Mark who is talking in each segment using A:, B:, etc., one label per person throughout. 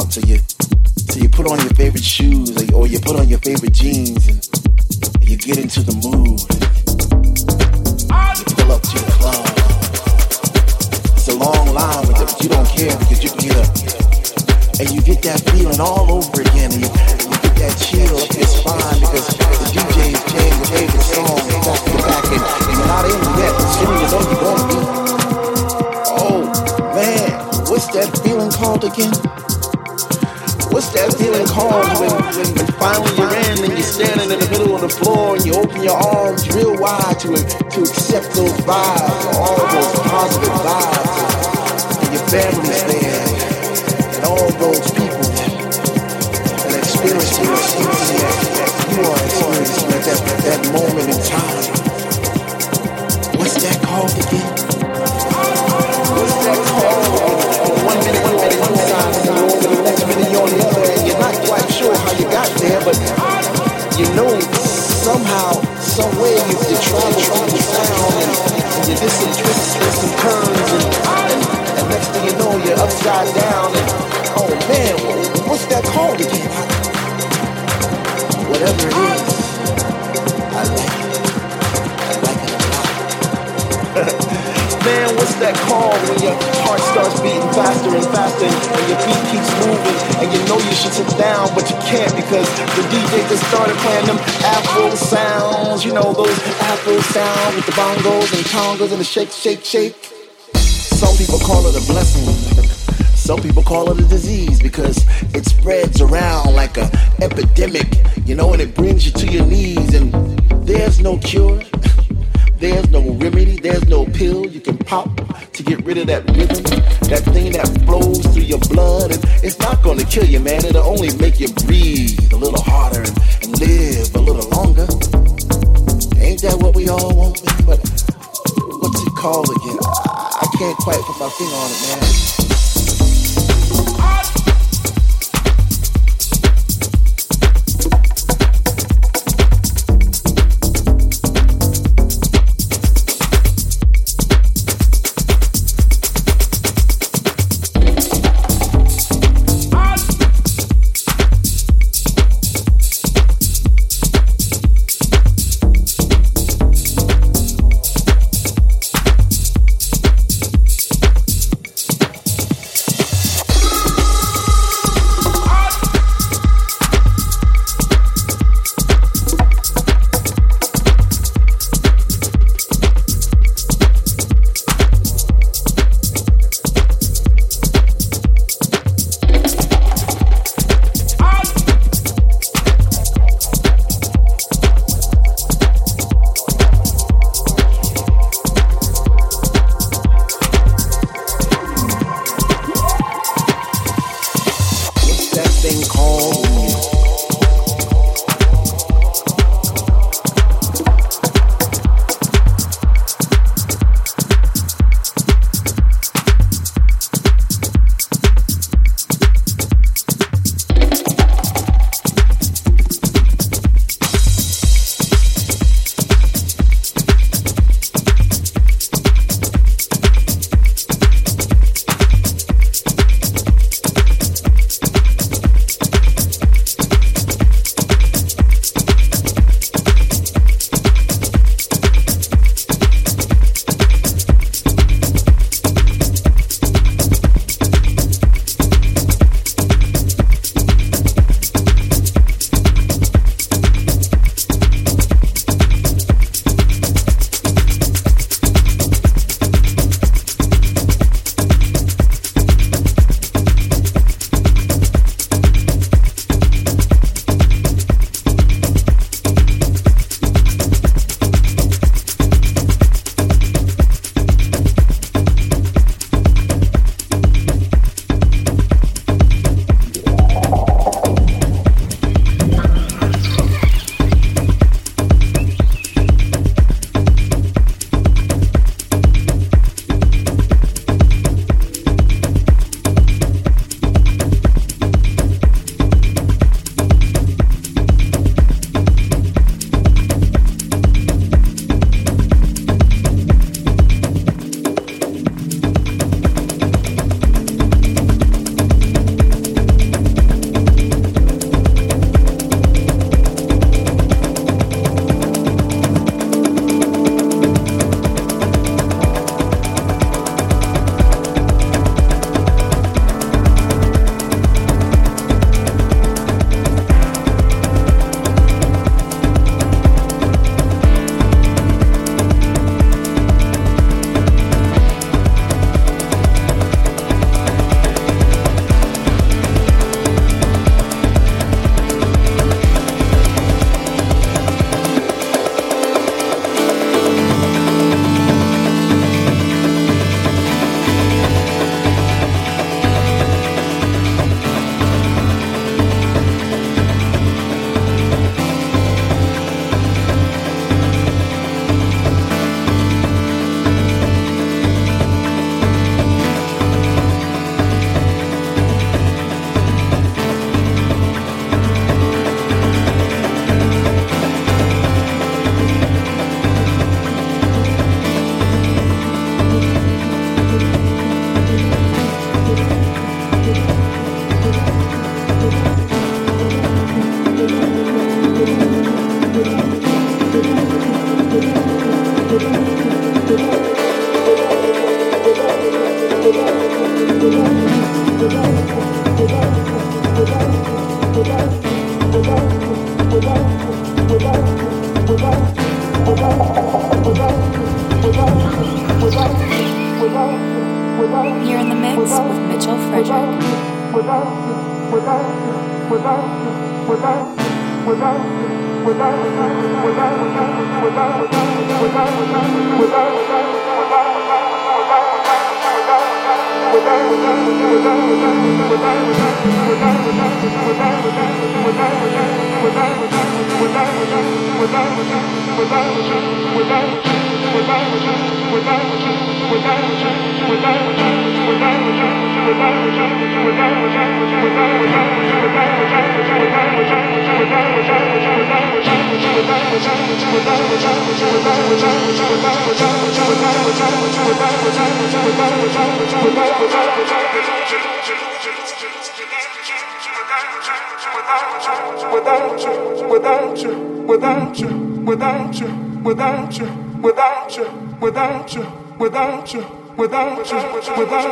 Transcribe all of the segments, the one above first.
A: out. So you, so you put on your favorite shoes or, or you put on your favorite jeans and, and you get into the mood. You pull up to the club. It's a long line but you don't care because you can get up. And you get that feeling all over again. And you, you get that chill up your spine because the DJ is playing your favorite song to back. And, and you're not in yet. As soon as you know you're going to be. Oh, man. What's that feeling called again? What's that feeling called when, when, finally you're in and you're standing in the middle of the floor and you open your arms real wide to, to accept those vibes, all those positive vibes, and your family's there, and all those people and that something that you are experiencing at that, that moment in time. What's that called again? But you know somehow, some way you, you travel through the sound, and, and you did some twists and some turns, and, and, and next thing you know, you're upside down, and oh man, what's that called again? Whatever it is, that call when your heart starts beating faster and faster and, your feet keeps moving and you know you should sit down but you can't because the DJ just started playing them Afro sounds, you know those Afro sounds with the bongos and congas and the shake, shake, shake. Some people call it a blessing. Some people call it a disease because it spreads around like a epidemic, you know, and it brings you to your knees and there's no cure. There's no remedy, there's no pill you can pop to get rid of that rhythm, that thing that flows through your blood. And it's not gonna kill you, man. It'll only make you breathe a little harder and, and live a little longer. Ain't that what we all want, man? But what's it called again? I, I can't quite put my finger on it, man.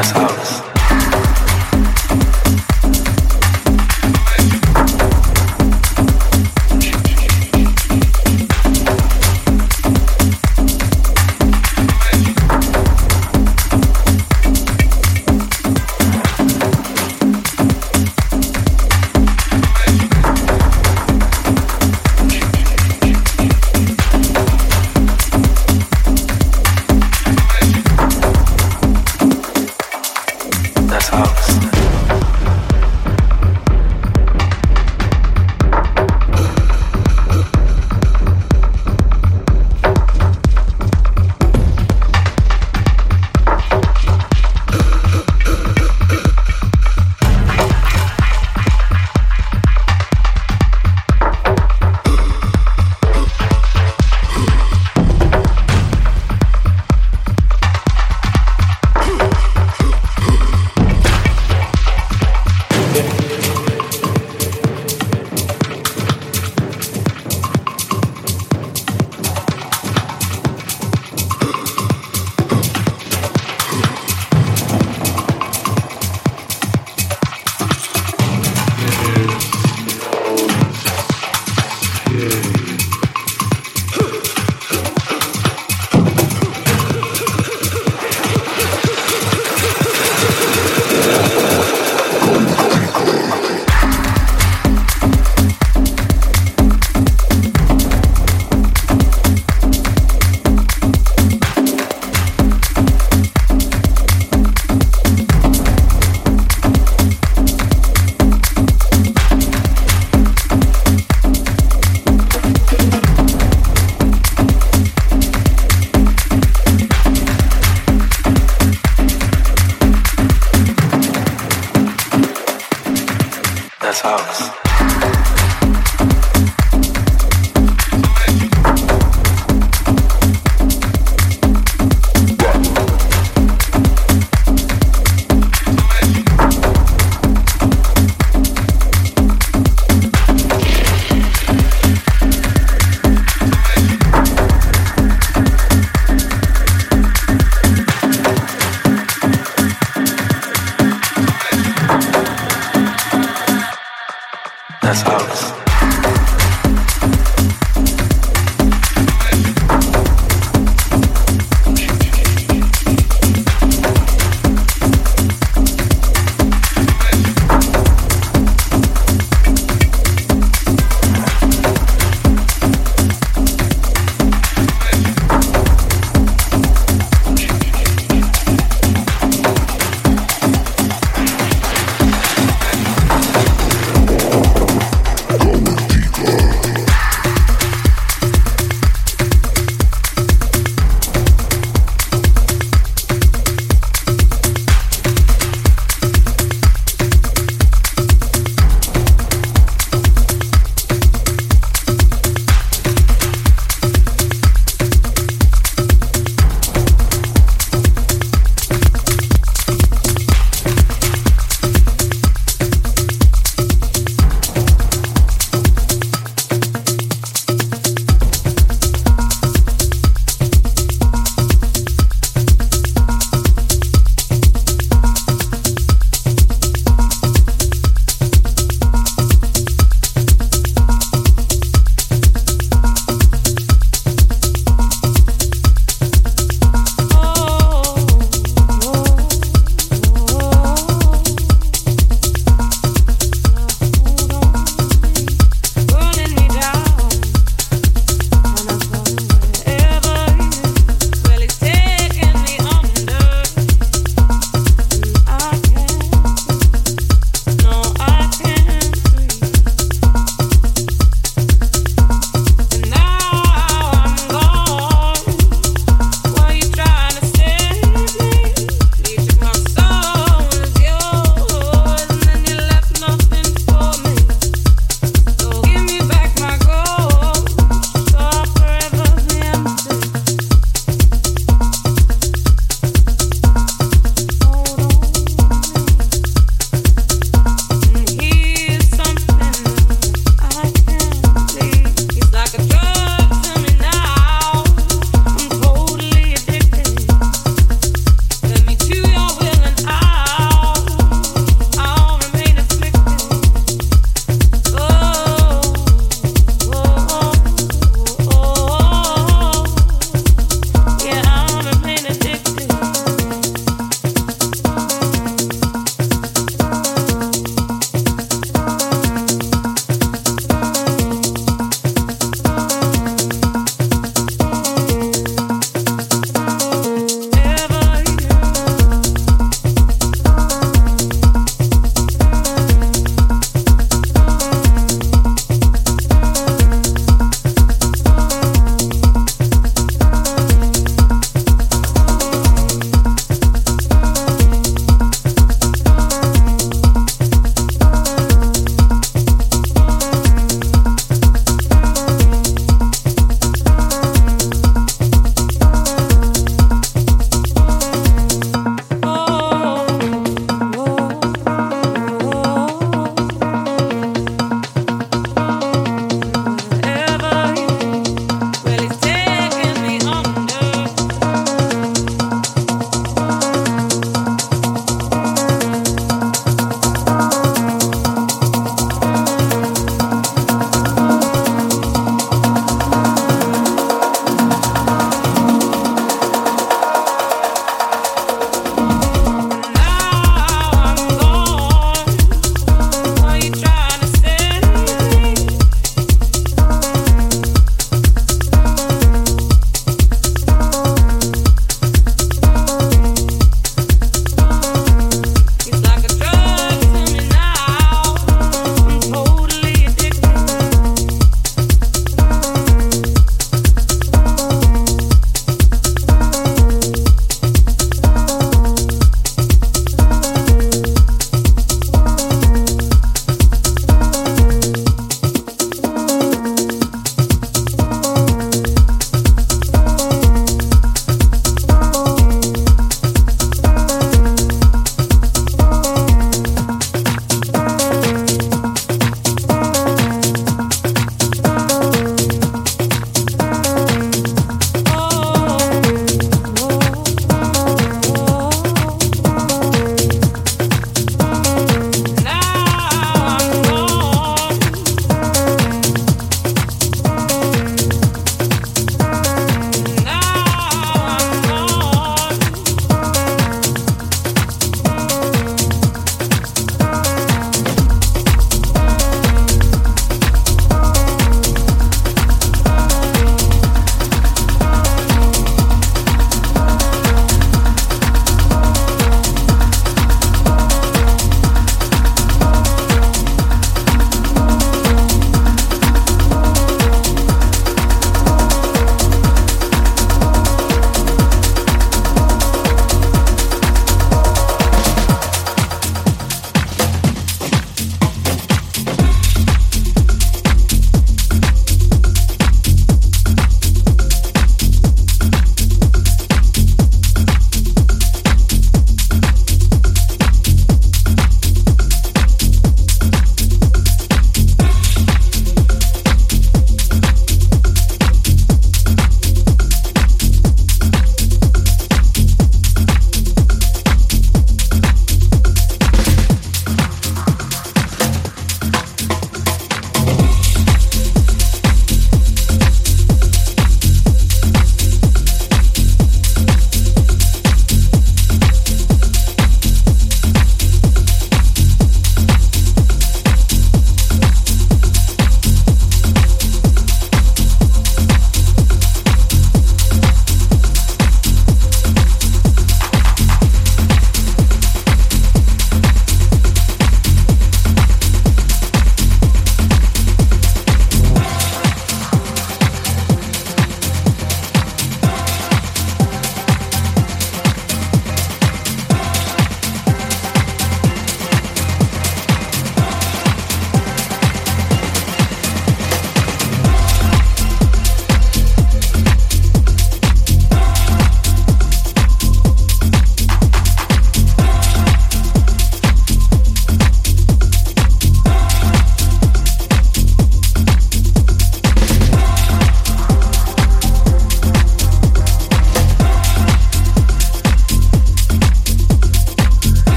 B: nuestras aulas.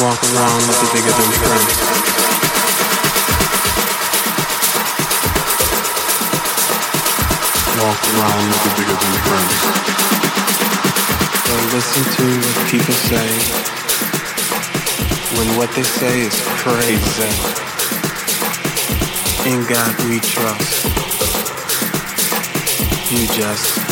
C: Walk around like you're bigger than Prince. Walk around like you're bigger than. Don't listen to what people say when what they say is crazy. In God we trust. You just.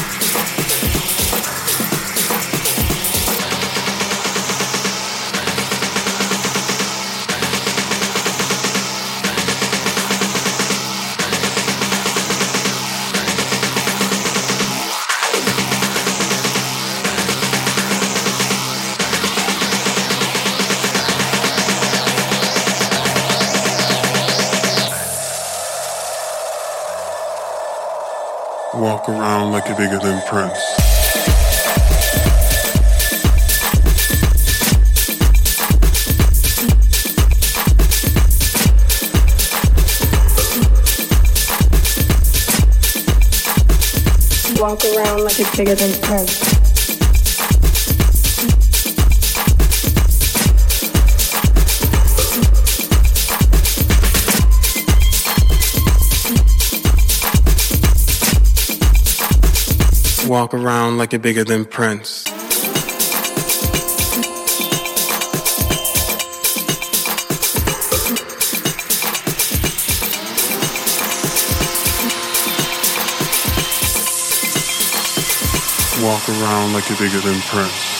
D: Prince.
E: Walk around like it's bigger than Prince.
C: Walk around like you're bigger than Prince.
D: Walk around like you're bigger than Prince.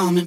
F: common